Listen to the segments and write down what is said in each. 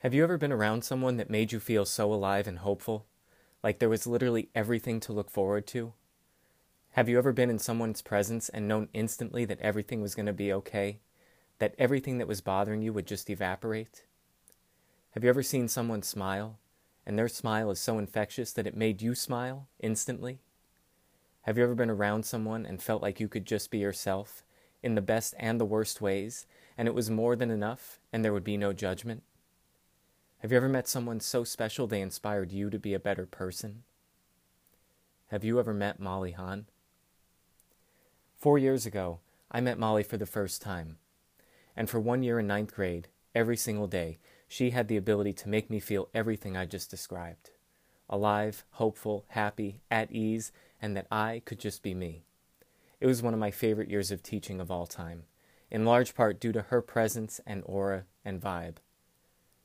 Have you ever been around someone that made you feel so alive and hopeful? Like there was literally everything to look forward to? Have you ever been in someone's presence and known instantly that everything was going to be okay? That everything that was bothering you would just evaporate? Have you ever seen someone smile and their smile is so infectious that it made you smile instantly? Have you ever been around someone and felt like you could just be yourself in the best and the worst ways and it was more than enough and there would be no judgment? Have you ever met someone so special they inspired you to be a better person? Have you ever met Molly Hahn? Four years ago, I met Molly for the first time. And for one year in ninth grade, every single day, she had the ability to make me feel everything I just described alive, hopeful, happy, at ease, and that I could just be me. It was one of my favorite years of teaching of all time, in large part due to her presence and aura and vibe.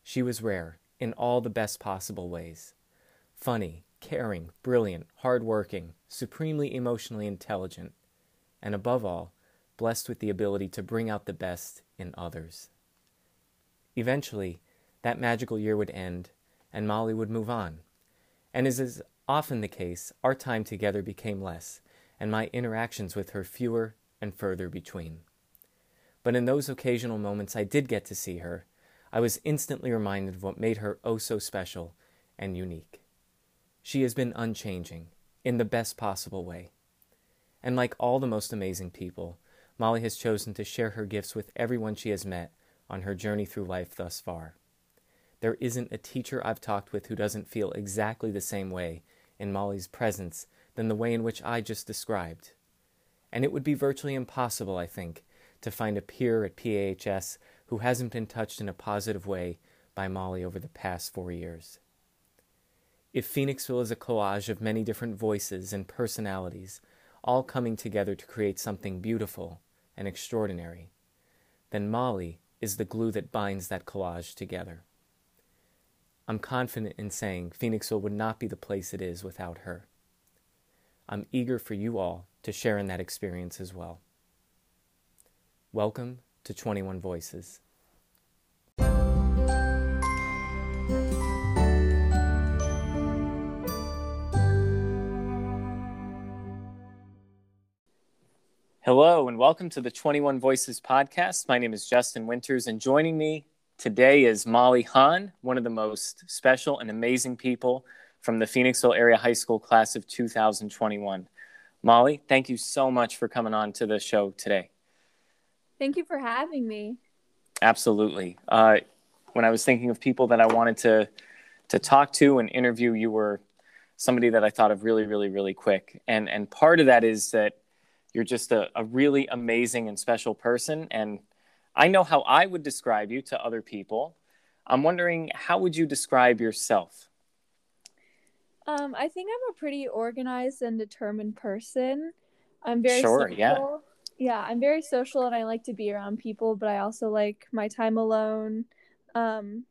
She was rare in all the best possible ways funny, caring, brilliant, hardworking, supremely emotionally intelligent, and above all, blessed with the ability to bring out the best in others. Eventually, that magical year would end, and Molly would move on. And as is often the case, our time together became less, and my interactions with her fewer and further between. But in those occasional moments I did get to see her, I was instantly reminded of what made her oh so special and unique. She has been unchanging, in the best possible way. And like all the most amazing people, Molly has chosen to share her gifts with everyone she has met on her journey through life thus far. There isn't a teacher I've talked with who doesn't feel exactly the same way in Molly's presence than the way in which I just described. And it would be virtually impossible, I think, to find a peer at PAHS who hasn't been touched in a positive way by Molly over the past four years. If Phoenixville is a collage of many different voices and personalities, all coming together to create something beautiful and extraordinary, then Molly is the glue that binds that collage together. I'm confident in saying Phoenixville would not be the place it is without her. I'm eager for you all to share in that experience as well. Welcome to 21 Voices. Hello, and welcome to the 21 Voices podcast. My name is Justin Winters, and joining me today is Molly Hahn, one of the most special and amazing people from the Phoenixville Area High School class of 2021. Molly, thank you so much for coming on to the show today. Thank you for having me. Absolutely. Uh, when I was thinking of people that I wanted to to talk to and interview, you were somebody that I thought of really, really, really quick. And and part of that is that you're just a, a really amazing and special person. And I know how I would describe you to other people. I'm wondering how would you describe yourself? Um, I think I'm a pretty organized and determined person. I'm very sure, social. yeah yeah, I'm very social and I like to be around people, but I also like my time alone. Um,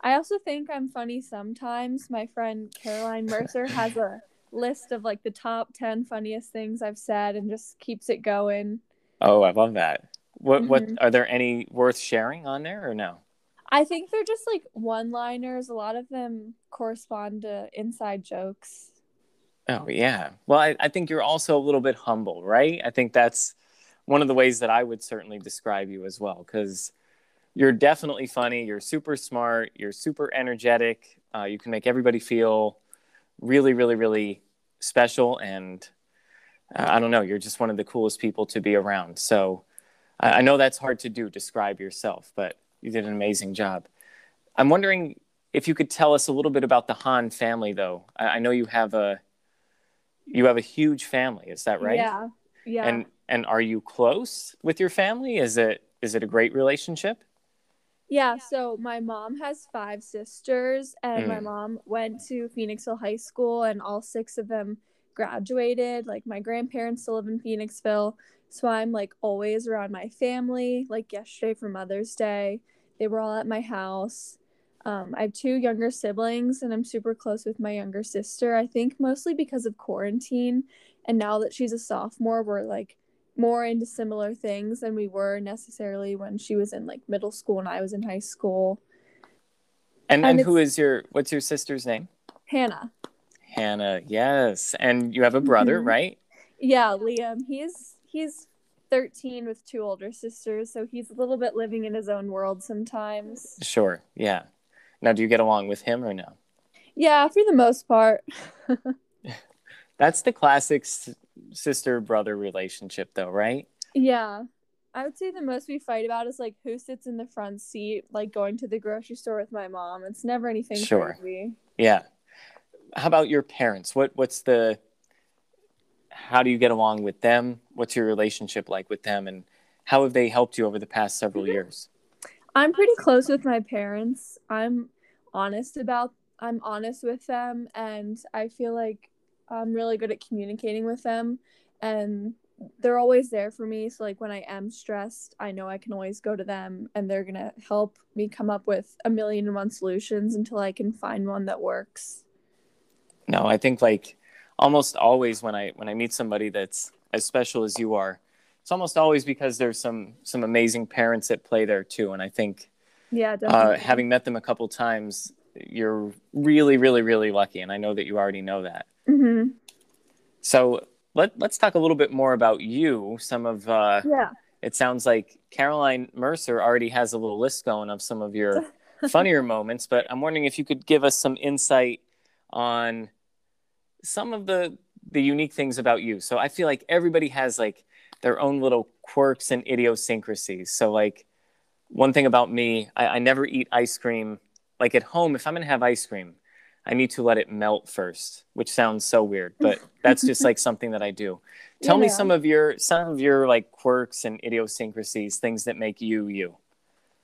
I also think I'm funny sometimes. My friend Caroline Mercer has a list of like the top 10 funniest things I've said and just keeps it going. Oh, I love that. What mm-hmm. what are there any worth sharing on there or no? I think they're just like one-liners. A lot of them correspond to inside jokes. Oh yeah. Well, I, I think you're also a little bit humble, right? I think that's one of the ways that I would certainly describe you as well, because you're definitely funny. You're super smart. You're super energetic. Uh, you can make everybody feel really, really, really special. And uh, I don't know, you're just one of the coolest people to be around. So I, I know that's hard to do, describe yourself, but you did an amazing job. I'm wondering if you could tell us a little bit about the Hahn family, though. I, I know you have a you have a huge family. Is that right? Yeah. Yeah. And and are you close with your family? Is it is it a great relationship? Yeah, so my mom has five sisters, and mm. my mom went to Phoenixville High School, and all six of them graduated. Like, my grandparents still live in Phoenixville, so I'm like always around my family. Like, yesterday for Mother's Day, they were all at my house. Um, I have two younger siblings, and I'm super close with my younger sister. I think mostly because of quarantine, and now that she's a sophomore, we're like more into similar things than we were necessarily when she was in like middle school and I was in high school. And, And and who is your what's your sister's name? Hannah. Hannah. Yes. And you have a brother, Mhm. right? Yeah, Liam. He's he's 13 with two older sisters, so he's a little bit living in his own world sometimes. Sure. Yeah. Now, do you get along with him or no? Yeah, for the most part. That's the classic sister brother relationship, though, right? Yeah. I would say the most we fight about is like who sits in the front seat, like going to the grocery store with my mom. It's never anything Sure. crazy. Yeah. How about your parents? What What's the how do you get along with them? What's your relationship like with them, and how have they helped you over the past several mm-hmm. years? I'm pretty close with my parents. I'm honest about I'm honest with them and I feel like I'm really good at communicating with them and they're always there for me. So like when I am stressed, I know I can always go to them and they're going to help me come up with a million and one solutions until I can find one that works. No, I think like almost always when I when I meet somebody that's as special as you are, it's almost always because there's some some amazing parents at play there too. And I think Yeah, uh, having met them a couple times, you're really, really, really lucky. And I know that you already know that. Mhm. So let let's talk a little bit more about you. Some of uh, Yeah. it sounds like Caroline Mercer already has a little list going of some of your funnier moments, but I'm wondering if you could give us some insight on some of the the unique things about you. So I feel like everybody has like their own little quirks and idiosyncrasies. So like one thing about me, I, I never eat ice cream. Like at home, if I'm gonna have ice cream, I need to let it melt first, which sounds so weird, but that's just like something that I do. Tell me some of your some of your like quirks and idiosyncrasies, things that make you you.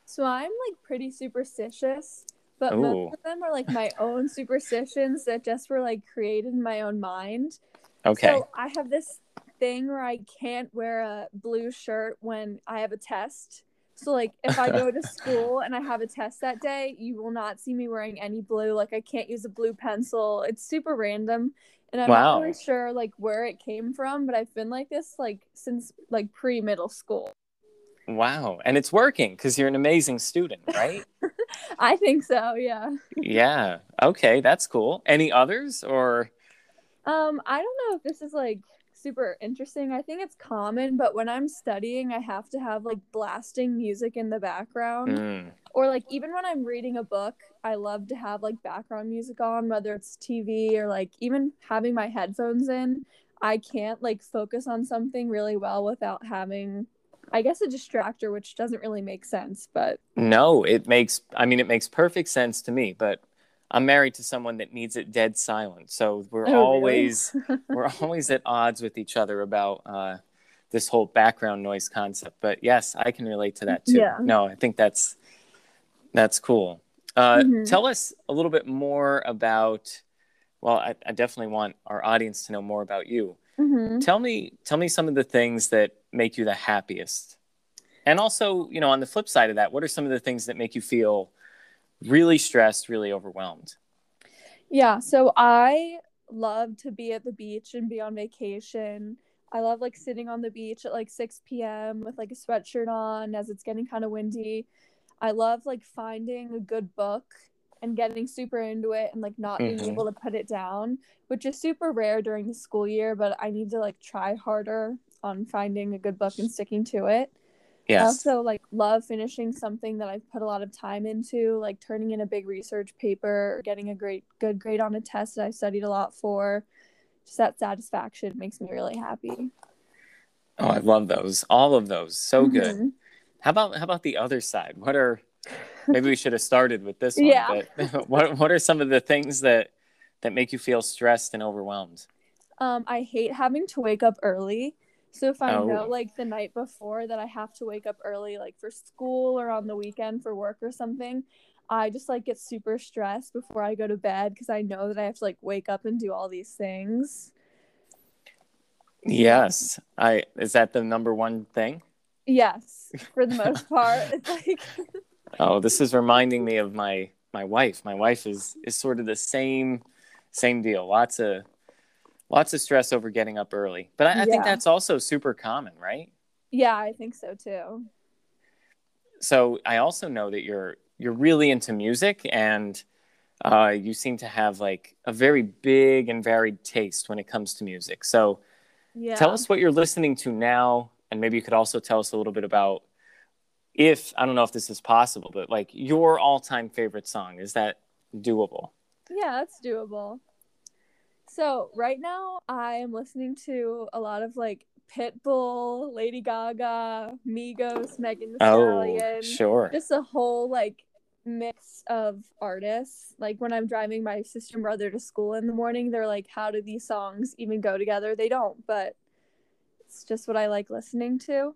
So I'm like pretty superstitious, but Ooh. most of them are like my own superstitions that just were like created in my own mind. Okay. So I have this thing where I can't wear a blue shirt when I have a test. So like if I go to school and I have a test that day, you will not see me wearing any blue. Like I can't use a blue pencil. It's super random. And I'm Wow. not really sure like where it came from, but I've been like this like since like pre middle school. Wow. And it's working because you're an amazing student, right? I think so, yeah. yeah. Okay, that's cool. Any others or Um, I don't know if this is like super interesting. I think it's common, but when I'm studying, I have to have like blasting music in the background. Mm, Or like even when I'm reading a book, I love to have like background music on, whether it's TV or like even having my headphones in. I can't like focus on something really well without having I guess a distractor, which doesn't really make sense, but no, it makes I mean it makes perfect sense to me, but I'm married to someone that needs it dead silent. So we're Oh, really? always we're always at odds with each other about uh, this whole background noise concept. But yes, I can relate to that too. Yeah. No, I think that's that's cool. Uh, Mhm. Tell us a little bit more about. Well, I, I definitely want our audience to know more about you. Mhm. Tell me, tell me some of the things that make you the happiest, and also, you know, on the flip side of that, what are some of the things that make you feel really stressed, really overwhelmed? Yeah, so I love to be at the beach and be on vacation. I love like sitting on the beach at like 6 p.m. with like a sweatshirt on as it's getting kind of windy. I love like finding a good book and getting super into it and like not being Mhm. able to put it down, which is super rare during the school year, but I need to like try harder on finding a good book and sticking to it. I also like love finishing something that I've put a lot of time into, like turning in a big research paper or getting a great good grade on a test that I studied a lot for. Just that satisfaction makes me really happy. Oh, I love those. All of those. So good. Mhm. How about how about the other side? What are maybe we should have started with this one, Yeah. but what what are some of the things that that make you feel stressed and overwhelmed? Um, I hate having to wake up early. So if I Oh. know like the night before that I have to wake up early, like for school or on the weekend for work or something, I just like get super stressed before I go to bed because I know that I have to like wake up and do all these things. Yes. I is that the number one thing? Yes, for the most part. It's like Oh, this is reminding me of my my wife. My wife is is sort of the same same deal. Lots of lots of stress over getting up early. But I, I think that's also super common, right? Yeah, I think so too. So I also know that you're you're really into music and uh, you seem to have like a very big and varied taste when it comes to music. So Yeah. tell us what you're listening to now, and maybe you could also tell us a little bit about if I don't know if this is possible, but like your all-time favorite song is that doable? Yeah, that's doable. So right now I am listening to a lot of like Pitbull, Lady Gaga, Migos, Megan Thee Stallion. Oh, sure. Just a whole like mix of artists. Like when I'm driving my sister and brother to school in the morning, they're like, How do these songs even go together? They don't, but it's just what I like listening to.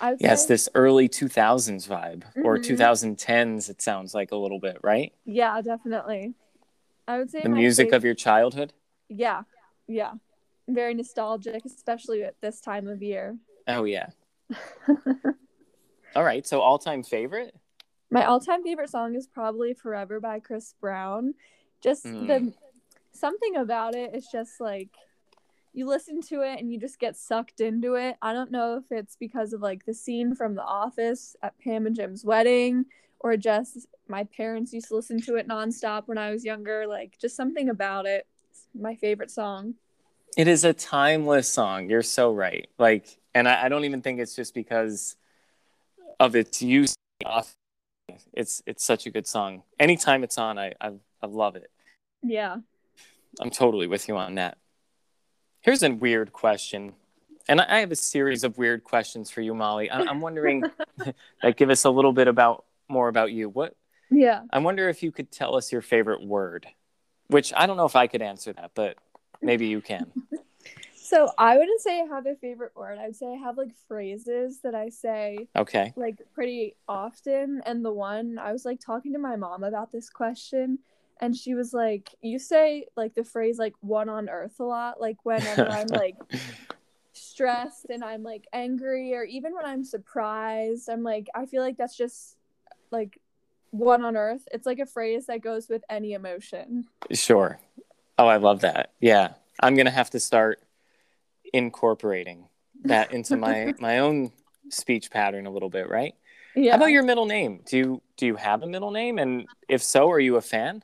I Yes, say- this early 2000s vibe or Mhm. 2010s, it sounds like a little bit, right? yeah, definitely. I would say The music fav- of your childhood? Yeah, yeah. Very nostalgic, especially at this time of year. Oh, yeah. All right. So, all time favorite? My all-time favorite song is probably "Forever" by Chris Brown. Just Mm. the something about it is just like you listen to it and you just get sucked into it. I don't know if it's because of like the scene from The Office at Pam and Jim's wedding or just my parents used to listen to it nonstop when I was younger. Like just something about it. My favorite song. It is a timeless song. You're so right. Like, and I, I don't even think it's just because of its use. It's it's such a good song. Anytime it's on, I I, I love it. Yeah. I'm totally with you on that. Here's a weird question, and I have a series of weird questions for you, Molly. I'm wondering, like, give us a little bit about more about you. What Yeah. I wonder if you could tell us your favorite word, which I don't know if I could answer that, but maybe you can. So I wouldn't say I have a favorite word. I'd say I have like phrases that I say Okay. like pretty often. And the one I was like talking to my mom about this question, and she was like, "You say like the phrase like one on earth a lot, like whenever I'm like stressed and I'm like angry, or even when I'm surprised. I'm like, I feel like that's just like one on earth. It's like a phrase that goes with any emotion. Sure. Oh, I love that. Yeah. I'm going to have to start incorporating that into my my own speech pattern a little bit, right? Yeah. How about your middle name? Do you do you have a middle name and if so, are you a fan?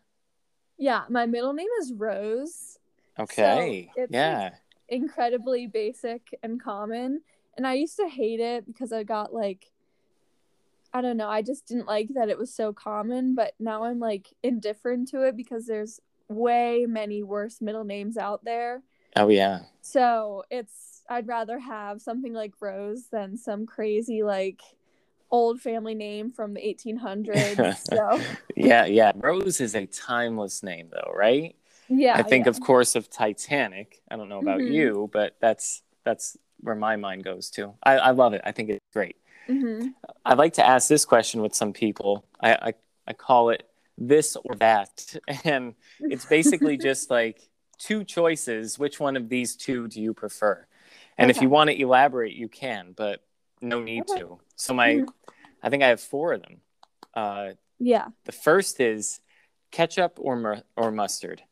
yeah, my middle name is Rose. Okay. it's- yeah. incredibly basic and common and i used to hate it because i got like i don't know i just didn't like that it was so common but now i'm like indifferent to it because there's way many worse middle names out there Oh yeah. so it's i'd rather have something like rose than some crazy like old family name from the 1800s so Yeah, yeah. Rose is a timeless name though, right? yeah I think yeah. of course of Titanic. I don't know about Mhm. you, but that's that's where my mind goes to. I, I love it. I think it's great. Mhm. I like to ask this question with some people. I, I, I call it this or that. And it's basically just like two choices. Which one of these two do you prefer? And if you want to elaborate, you can, but no need Okay. to. So my, Mhm. I think I have four of them. Uh, yeah the first is ketchup or mur- or mustard.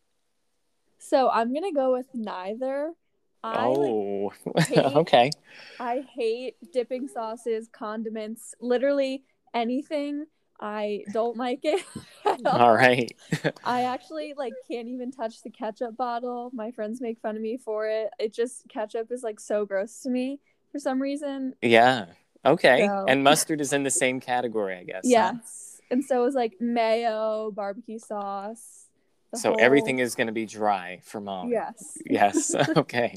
so i'm gonna go with neither I like oh, hate- okay. I hate dipping sauces, condiments, literally anything. I don't like it. all. All right. I actually like can't even touch the ketchup bottle. My friends make fun of me for it. It just ketchup is like so gross to me for some reason. Yeah. Okay. So- And mustard is in the same category, I guess. huh? Yes. And so is like mayo, barbecue sauce. So whole- everything is going to be dry for mom. Yes. Yes. okay.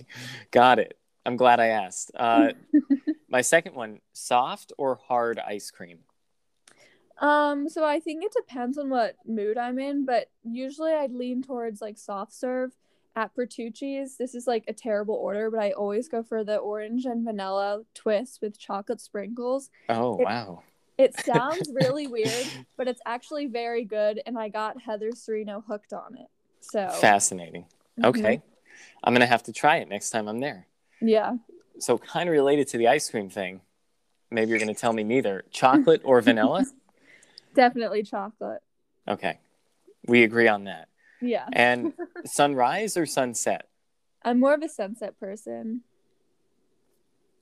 Got it. I'm glad I asked. Uh, my second one soft or hard ice cream? Um, so I think it depends on what mood I'm in, but usually I'd lean towards like soft serve at Bertucci's. This is like a terrible order, but I always go for the orange and vanilla twist with chocolate sprinkles. Oh, It- wow. It sounds really weird, but it's actually very good, and I got Heather Serino hooked on it. So Fascinating. mhm. Okay. I'm going to have to try it next time I'm there. yeah, So, kind of related to the ice cream thing. Maybe you're going to tell me neither chocolate or vanilla. definitely chocolate. Okay. We agree on that. Yeah, And sunrise or sunset? I'm more of a sunset person.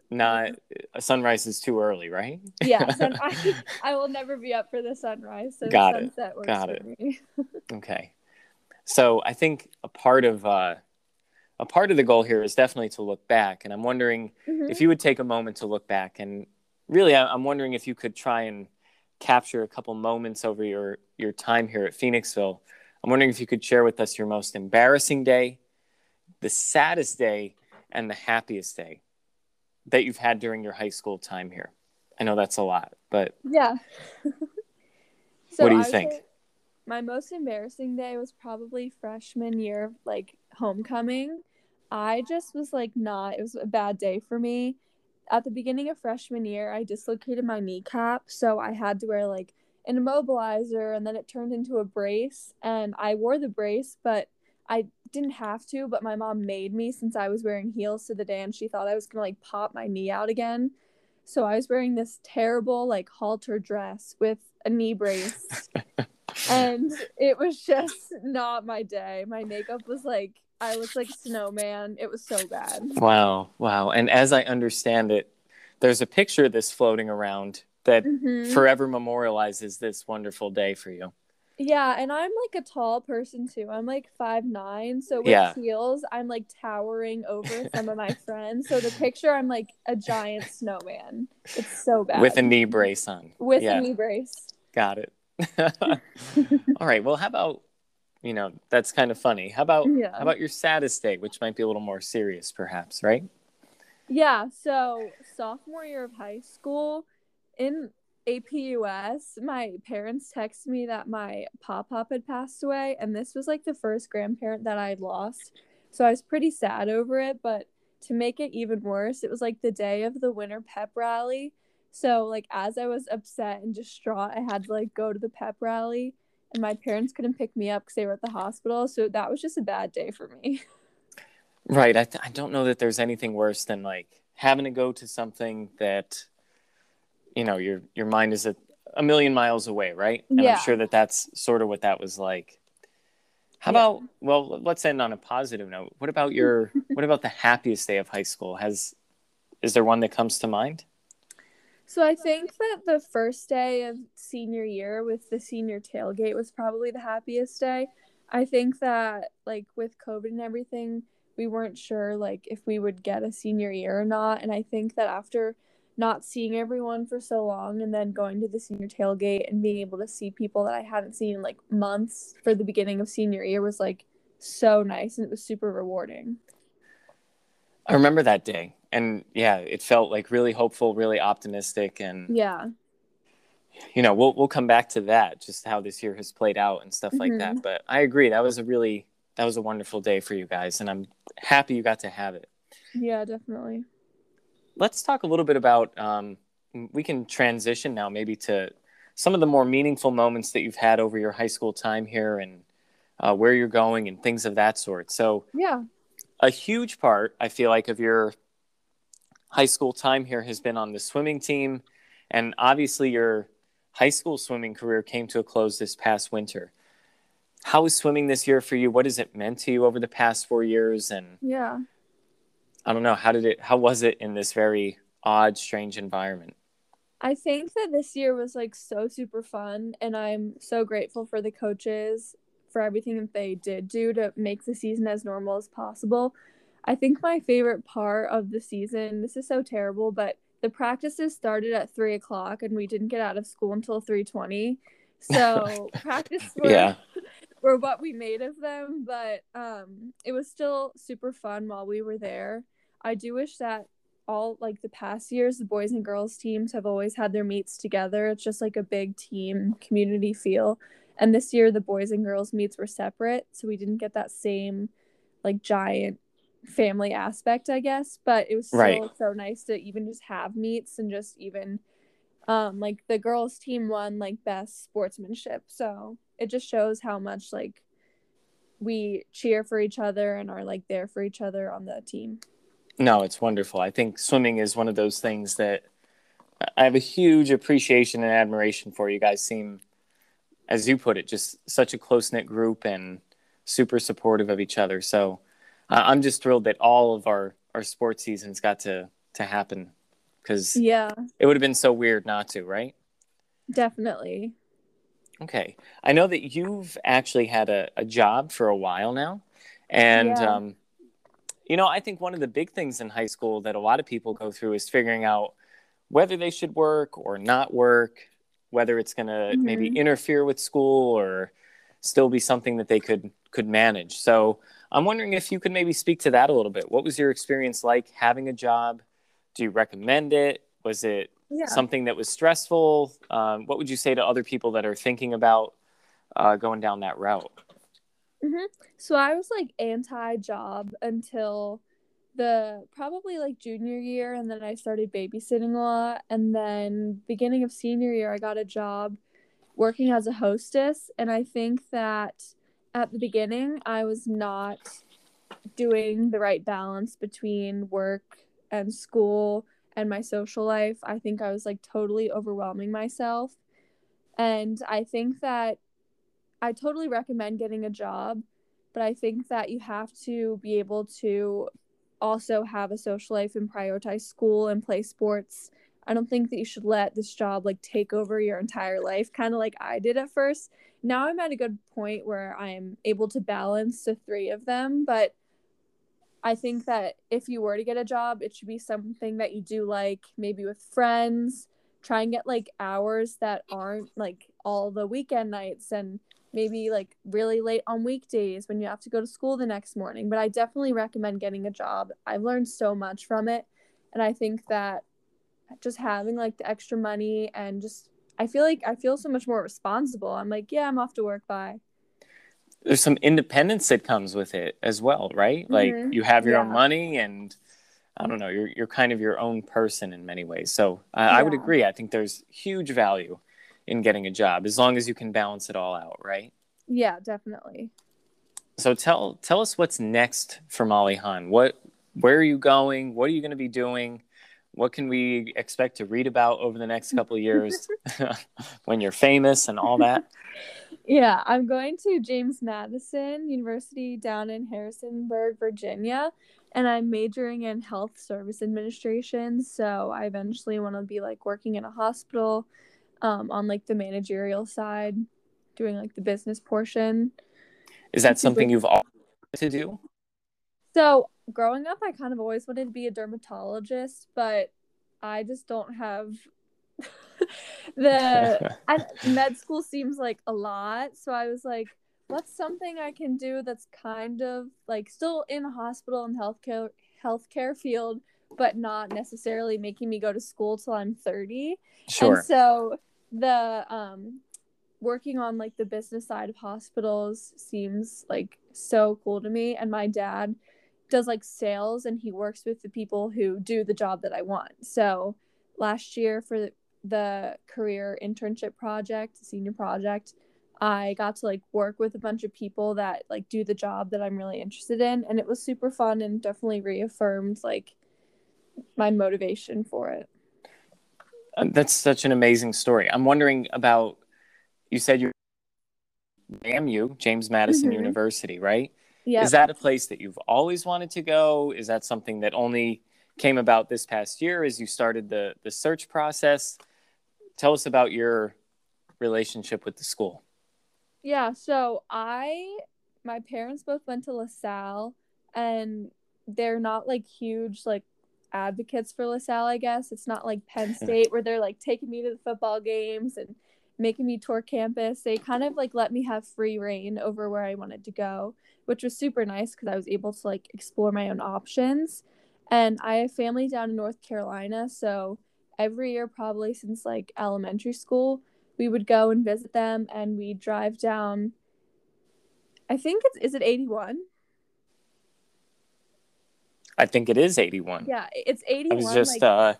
Not a sunrise is too early, right? yeah, sun- I, I will never be up for the sunrise. So Got it. works Got for it. me. Okay. So I think a part of uh, a part of the goal here is definitely to look back, and I'm wondering Mhm. if you would take a moment to look back, and really, I- I'm wondering if you could try and capture a couple moments over your your time here at Phoenixville. I'm wondering if you could share with us your most embarrassing day, the saddest day, and the happiest day that you've had during your high school time here. I know that's a lot, but Yeah. so What do you think? My most embarrassing day was probably freshman year, like homecoming. I just was like not. It was a bad day for me. At the beginning of freshman year, I dislocated my kneecap, so I had to wear like an immobilizer, and then it turned into a brace. And I wore the brace, but I didn't have to. But my mom made me since I was wearing heels to the day, and she thought I was gonna like pop my knee out again. So I was wearing this terrible like halter dress with a knee brace. and it was just not my day. My makeup was like I looked like a snowman. It was so bad. Wow, wow. And as I understand it, there's a picture of this floating around that Mhm. forever memorializes this wonderful day for you. Yeah, and I'm like a tall person too. I'm like five nine, so with Yeah. heels, I'm like towering over some of my friends. So the picture, I'm like a giant snowman. It's so bad. With a knee brace on. with yeah, a knee brace. got it. All right. Well, how about you know, that's kind of funny. How about Yeah. how about your saddest day, which might be a little more serious perhaps, right? Yeah, so sophomore year of high school in APUS, my parents texted me that my pop pop had passed away, and this was like the first grandparent that I had lost. So I was pretty sad over it, but to make it even worse, it was like the day of the winter pep rally. So like as I was upset and distraught, I had to like go to the pep rally, and my parents couldn't pick me up because they were at the hospital. So that was just a bad day for me. Right. I, th- I don't know that there's anything worse than like having to go to something that, you know, your your mind is a, a million miles away, right? And Yeah. I'm sure that that's sort of what that was like. How Yeah. about well, let's end on a positive note. What about your what about the happiest day of high school? Has is there one that comes to mind? So I think that the first day of senior year with the senior tailgate was probably the happiest day. I think that like with COVID and everything, we weren't sure like if we would get a senior year or not, and I think that after not seeing everyone for so long and then going to the senior tailgate and being able to see people that I hadn't seen in like months for the beginning of senior year was like so nice and it was super rewarding. I remember that day. And yeah, it felt like really hopeful, really optimistic and Yeah. you know, we'll we'll come back to that, just how this year has played out and stuff like that. Mm-hmm. But I agree, that was a really that was a wonderful day for you guys, and I'm happy you got to have it. Yeah, definitely. Let's talk a little bit about. Um, we can transition now, maybe to some of the more meaningful moments that you've had over your high school time here, and uh, where you're going, and things of that sort. So, Yeah. a huge part, I feel like, of your high school time here has been on the swimming team, and obviously your high school swimming career came to a close this past winter. How was swimming this year for you? What has it meant to you over the past four years? And Yeah. I don't know, how did it? How was it in this very odd, strange environment? I think that this year was like so super fun, and I'm so grateful for the coaches for everything that they did do to make the season as normal as possible. I think my favorite part of the season, this is so terrible, but the practices started at three o'clock and we didn't get out of school until three twenty. So practice were, Yeah. were what we made of them, but um, it was still super fun while we were there. I do wish that all like the past years the boys and girls teams have always had their meets together. It's just like a big team community feel. And this year the boys and girls meets were separate so we didn't get that same like giant family aspect i guess. But it was still Right. so nice to even just have meets and just even um like the girls team won like best sportsmanship. So it just shows how much like we cheer for each other and are like there for each other on the team No, it's wonderful. I think swimming is one of those things that I have a huge appreciation and admiration for. You guys seem, as you put it, just such a close knit group and super supportive of each other. So uh, I'm just thrilled that all of our, our sports seasons got to, to happen because Yeah, it would have been so weird not to, right? definitely. Okay. I know that you've actually had a, a job for a while now. And, Yeah. um, you know, I think one of the big things in high school that a lot of people go through is figuring out whether they should work or not work, whether it's going to maybe Mhm. interfere with school or still be something that they could could manage. So I'm wondering if you could maybe speak to that a little bit. What was your experience like having a job? Do you recommend it? Was it Yeah. something that was stressful? Um, what would you say to other people that are thinking about uh, going down that route? Mm-hmm. So I was like anti job until the probably like junior year and then I started babysitting a lot and then beginning of senior year I got a job working as a hostess and I think that at the beginning I was not doing the right balance between work and school and my social life. I think I was like totally overwhelming myself. And I think that I totally recommend getting a job, but I think that you have to be able to also have a social life and prioritize school and play sports. I don't think that you should let this job like take over your entire life, kind of like I did at first. Now I'm at a good point where I'm able to balance the three of them, but I think that if you were to get a job, it should be something that you do like maybe with friends. Try and get like hours that aren't like all the weekend nights and maybe like really late on weekdays when you have to go to school the next morning. But I definitely recommend getting a job. I've learned so much from it. And I think that just having like the extra money and just, I feel like I feel so much more responsible. I'm like, yeah, I'm off to work. Bye. There's some independence that comes with it as well, right? Like Mhm. you have your own money and I don't know, you're you're kind of your own person in many ways. So I I would agree. I think there's huge value in getting a job as long as you can balance it all out, right? Yeah, definitely. So tell tell us what's next for Molly Hahn. What where are you going? What are you going to be doing? What can we expect to read about over the next couple of years when you're famous and all that? Yeah, I'm going to James Madison University down in Harrisonburg, Virginia, and I'm majoring in health service administration. So I eventually want to be like working in a hospital um, on like the managerial side, doing like the business portion. Is that something you've always to do? So growing up, I kind of always wanted to be a dermatologist, but I just don't have the I, med school seems like a lot. So I was like, what's something I can do that's kind of like still in a hospital and healthcare healthcare field, but not necessarily making me go to school till I'm 30. Sure. And so the um working on like the business side of hospitals seems like so cool to me and my dad does like sales and he works with the people who do the job that I want. So last year for the, career internship project, senior project, I got to like work with a bunch of people that like do the job that I'm really interested in and it was super fun and definitely reaffirmed like my motivation for it. Uh, That's such an amazing story. I'm wondering about you said you're JMU, James Madison Mhm. University, right? Yeah. Is that a place that you've always wanted to go? Is that something that only came about this past year as you started the the search process? Tell us about your relationship with the school. Yeah, so I my parents both went to LaSalle and they're not like huge like advocates for LaSalle, I guess. It's not like Penn State where they're like taking me to the football games and making me tour campus. They kind of like let me have free reign over where I wanted to go, which was super nice because I was able to like explore my own options. And I have family down in North Carolina, so every year probably since like elementary school, we would go and visit them and we drive down I think it's is it 81? I think it is 81. Yeah, it's 81. I was just like, uh,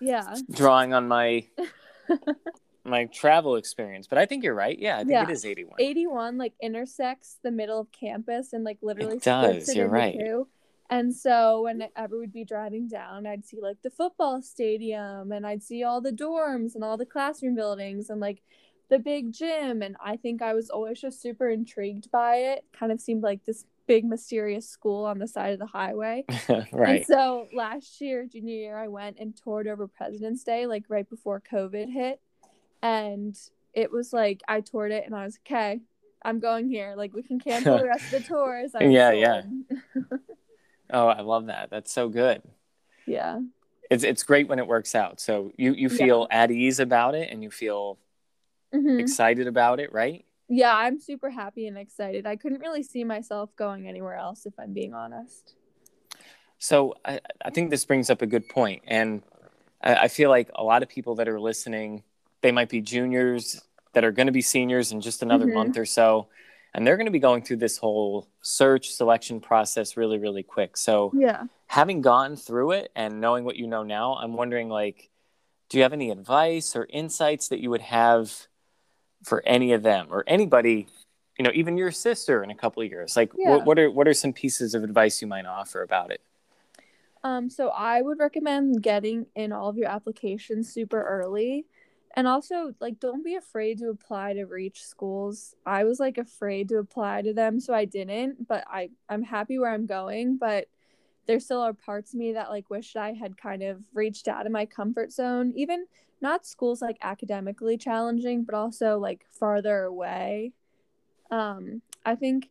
yeah. drawing on my my travel experience, but I think you're right. Yeah, I think Yeah. it is 81. 81 like intersects the middle of campus and like literally It does, it you're right. two. And so whenever we'd be driving down, I'd see like the football stadium and I'd see all the dorms and all the classroom buildings and like the big gym. And I think I was always just super intrigued by it. Kind of seemed like this big mysterious school on the side of the highway. right. And so last year, junior year, I went and toured over President's Day, like right before COVID hit. And it was like I toured it and I was okay, I'm going here. Like we can cancel the rest of the tours. I'm yeah, yeah. oh, I love that. That's so good. Yeah. It's it's great when it works out. So you you feel yeah. at ease about it and you feel mm-hmm. excited about it, right? Yeah, I'm super happy and excited. I couldn't really see myself going anywhere else if I'm being honest. So I, I think this brings up a good point. And I, I feel like a lot of people that are listening, they might be juniors that are going to be seniors in just another mm-hmm. month or so. And they're going to be going through this whole search selection process really, really quick. So, yeah, having gone through it and knowing what you know now, I'm wondering like, do you have any advice or insights that you would have for any of them or anybody you know even your sister in a couple of years like yeah. what, what are what are some pieces of advice you might offer about it? Um so i would recommend getting in all of your applications super early. And also like don't be afraid to apply to reach schools. I was like afraid to apply to them so i didn't but i i'm happy where i'm going but there still are parts of me that like wish i had kind of reached out of my comfort zone. Even not schools like academically challenging, but also like farther away. Um, I think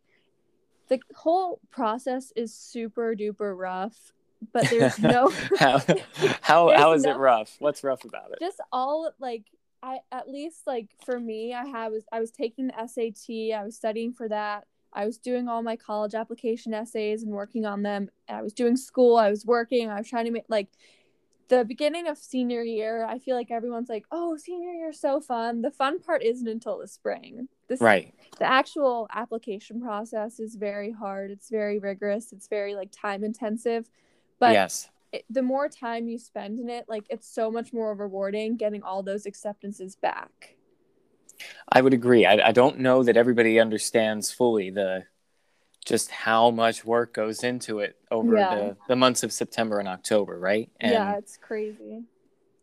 the whole process is super duper rough, but there's no how how, how is no, it rough? What's rough about it? Just all like I at least like for me, I have I was taking the SAT, I was studying for that. I was doing all my college application essays and working on them. I was doing school, I was working, I was trying to make like the beginning of senior year, I feel like everyone's like, "Oh, senior year so fun." The fun part isn't until the spring. This, right. The actual application process is very hard. It's very rigorous. It's very like time intensive. But yes, it, the more time you spend in it, like it's so much more rewarding getting all those acceptances back. I would agree. I, I don't know that everybody understands fully the just how much work goes into it over yeah. the, the months of September and October, right? And yeah, it's crazy.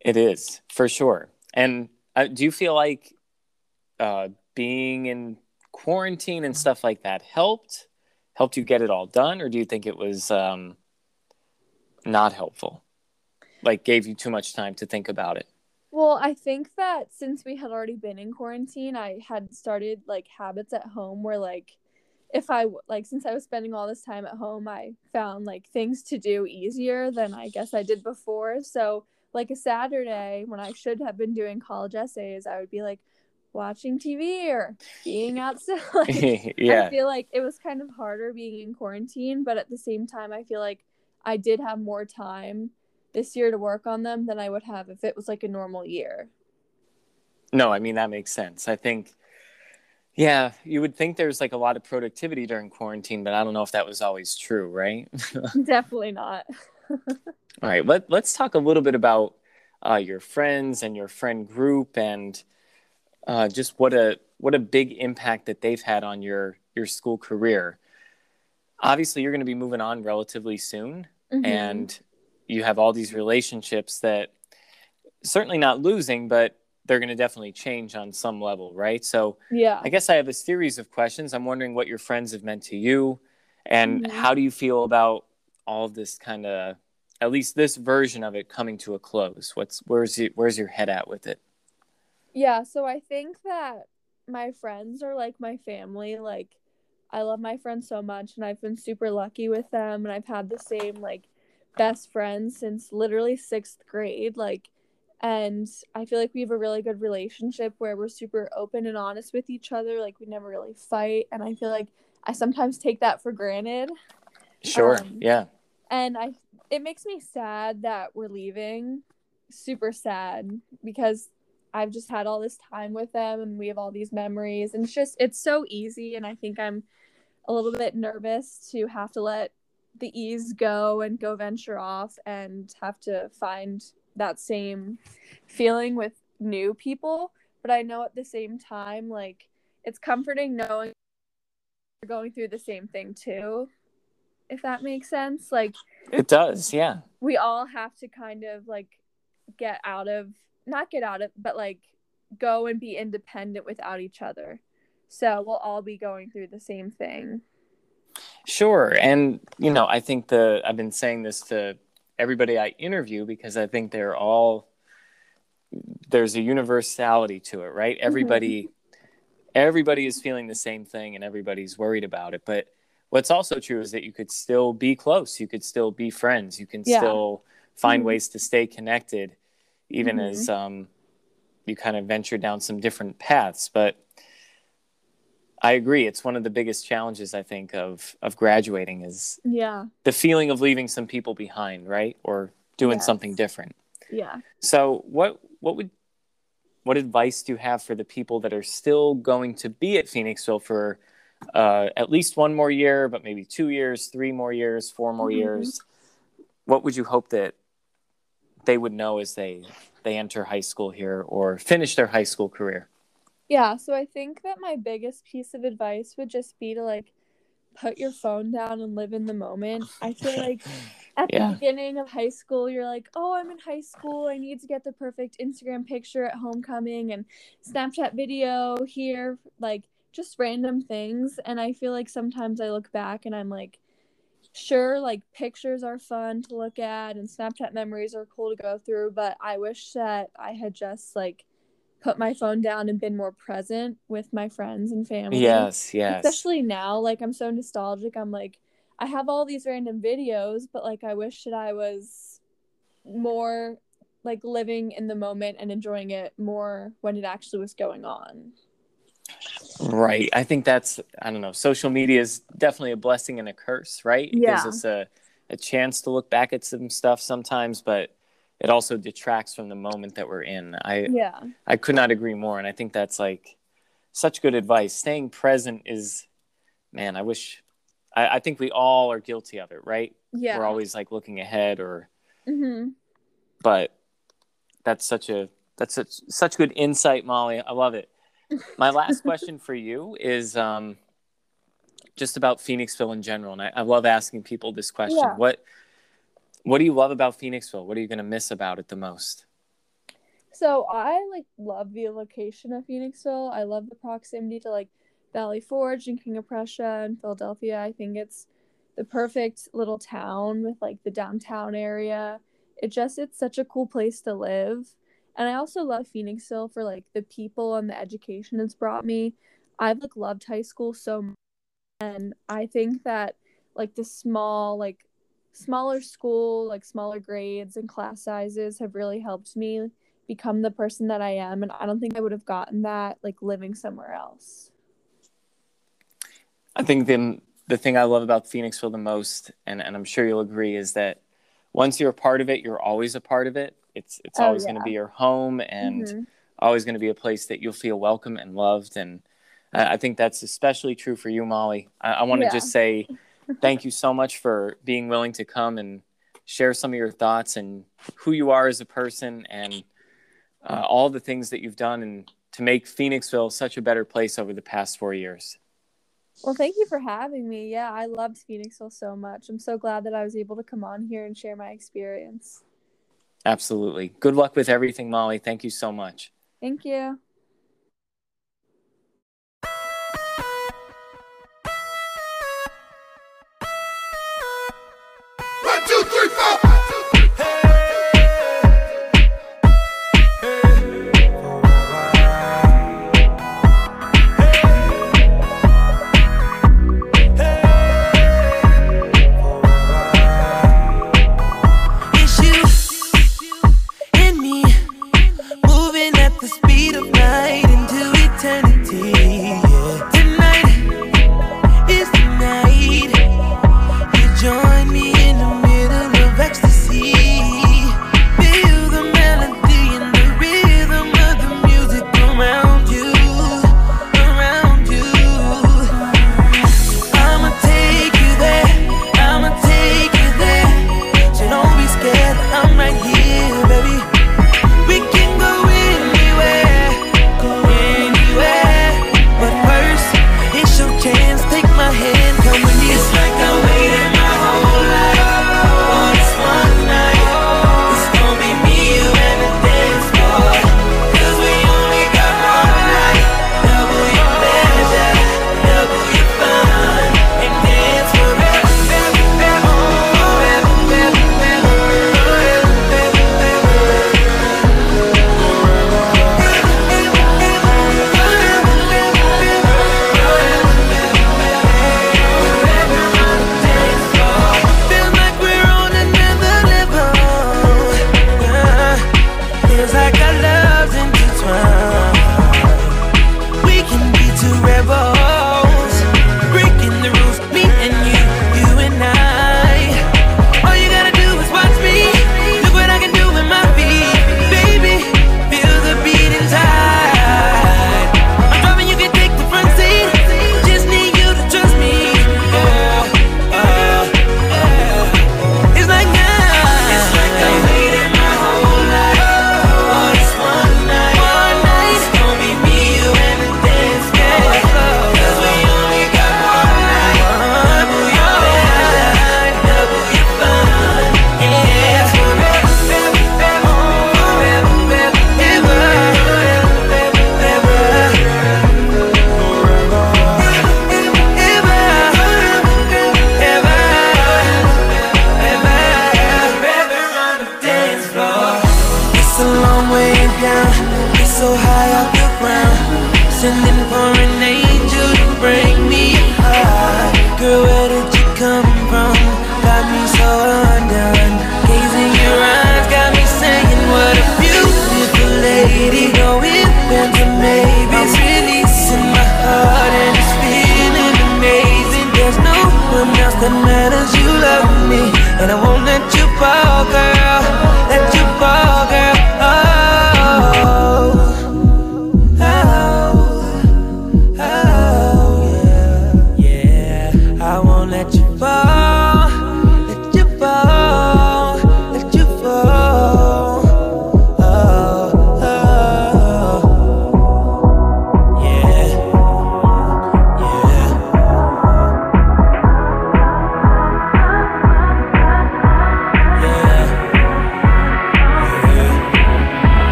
It is for sure. And uh, do you feel like uh, being in quarantine and stuff like that helped helped you get it all done, or do you think it was um, not helpful? Like gave you too much time to think about it? Well, I think that since we had already been in quarantine, I had started like habits at home where like if I like since I was spending all this time at home, I found like things to do easier than I guess I did before. So like a Saturday when I should have been doing college essays, I would be like watching TV or being outside. yeah. I feel like it was kind of harder being in quarantine, but at the same time I feel like I did have more time this year to work on them than I would have if it was like a normal year. No, I mean that makes sense. I think yeah, you would think there's like a lot of productivity during quarantine, but I don't know if that was always true, right? Definitely not. All right, let, let's talk a little bit about uh, your friends and your friend group and uh, just what a what a big impact that they've had on your your school career. Obviously, you're going to be moving on relatively soon, mm-hmm. and you have all these relationships that certainly not losing, but they're going to definitely change on some level, right? So, yeah, I guess I have a series of questions. I'm wondering what your friends have meant to you, and mm-hmm. how do you feel about all this kind of, at least this version of it coming to a close? What's where's your, where's your head at with it? Yeah, so I think that my friends are like my family. Like, I love my friends so much, and I've been super lucky with them, and I've had the same like best friends since literally sixth grade. Like and I feel like we have a really good relationship where we're super open and honest with each other. Like we never really fight, and I feel like I sometimes take that for granted. Sure. Um, yeah. And I, it makes me sad that we're leaving. Super sad because I've just had all this time with them, and we have all these memories, and it's just it's so easy. And I think I'm a little bit nervous to have to let the ease go and go venture off and have to find that same feeling with new people but i know at the same time like it's comforting knowing you're going through the same thing too if that makes sense. Like it does yeah. we all have to kind of like get out of not get out of but like go and be independent without each other. So we'll all be going through the same thing. Sure. And, you know, I think the, I've been saying this to everybody I interview because I think they're all, there's a universality to it, right? Mm-hmm. Everybody, everybody is feeling the same thing and everybody's worried about it. But what's also true is that you could still be close. You could still be friends. You can Yeah. still find Mhm. ways to stay connected, even Mhm. as um, you kind of venture down some different paths. But I agree. It's one of the biggest challenges I think of of graduating is Yeah. the feeling of leaving some people behind, right? Or doing Yes. something different. Yeah. So what what would what advice do you have for the people that are still going to be at Phoenixville for uh, at least one more year, but maybe two years, three more years, four more Mhm. years? What would you hope that they would know as they they enter high school here or finish their high school career? Yeah, so I think that my biggest piece of advice would just be to like put your phone down and live in the moment. I feel like at Yeah. the beginning of high school, you're like, oh, I'm in high school. I need to get the perfect Instagram picture at homecoming and Snapchat video here, like just random things. And I feel like sometimes I look back and I'm like, sure, like pictures are fun to look at and Snapchat memories are cool to go through, but I wish that I had just like put my phone down and been more present with my friends and family. Yes, yes. Especially now, like I'm so nostalgic. I'm like, I have all these random videos, but like I wish that I was more like living in the moment and enjoying it more when it actually was going on. Right. I think that's I don't know. Social media is definitely a blessing and a curse, right? It Yeah. gives us a, a chance to look back at some stuff sometimes, but it also detracts from the moment that we're in. I Yeah. I could not agree more, and I think that's like such good advice. Staying present is, man. I wish. I, I think we all are guilty of it, right? Yeah. We're always like looking ahead, or hmm but that's such a that's such, such good insight molly i love it my last question for you is um, just about phoenixville in general and I, I love asking people this question Yeah. what what do you love about phoenixville what are you going to miss about it the most So I like love the location of Phoenixville. I love the proximity to like Valley Forge and King of Prussia and Philadelphia. I think it's the perfect little town with like the downtown area. It just it's such a cool place to live. And I also love Phoenixville for like the people and the education it's brought me. I've like loved high school so much and I think that like the small like smaller school, like smaller grades and class sizes have really helped me become the person that I am and I don't think I would have gotten that like living somewhere else. i think the, the thing i love about phoenixville the most and, and i'm sure you'll agree is that once you're a part of it you're always a part of it it's it's Oh, always going to be your home and Mhm. always going to be a place that you'll feel welcome and loved. And I I think that's especially true for you, Molly. I, I want to Yeah. just say thank you so much for being willing to come and share some of your thoughts and who you are as a person and uh, all the things that you've done and to make Phoenixville such a better place over the past four years. Well, thank you for having me. Yeah, I loved Phoenixville so much. I'm so glad that I was able to come on here and share my experience. Absolutely. Good luck with everything, Molly. Thank you so much. Thank you.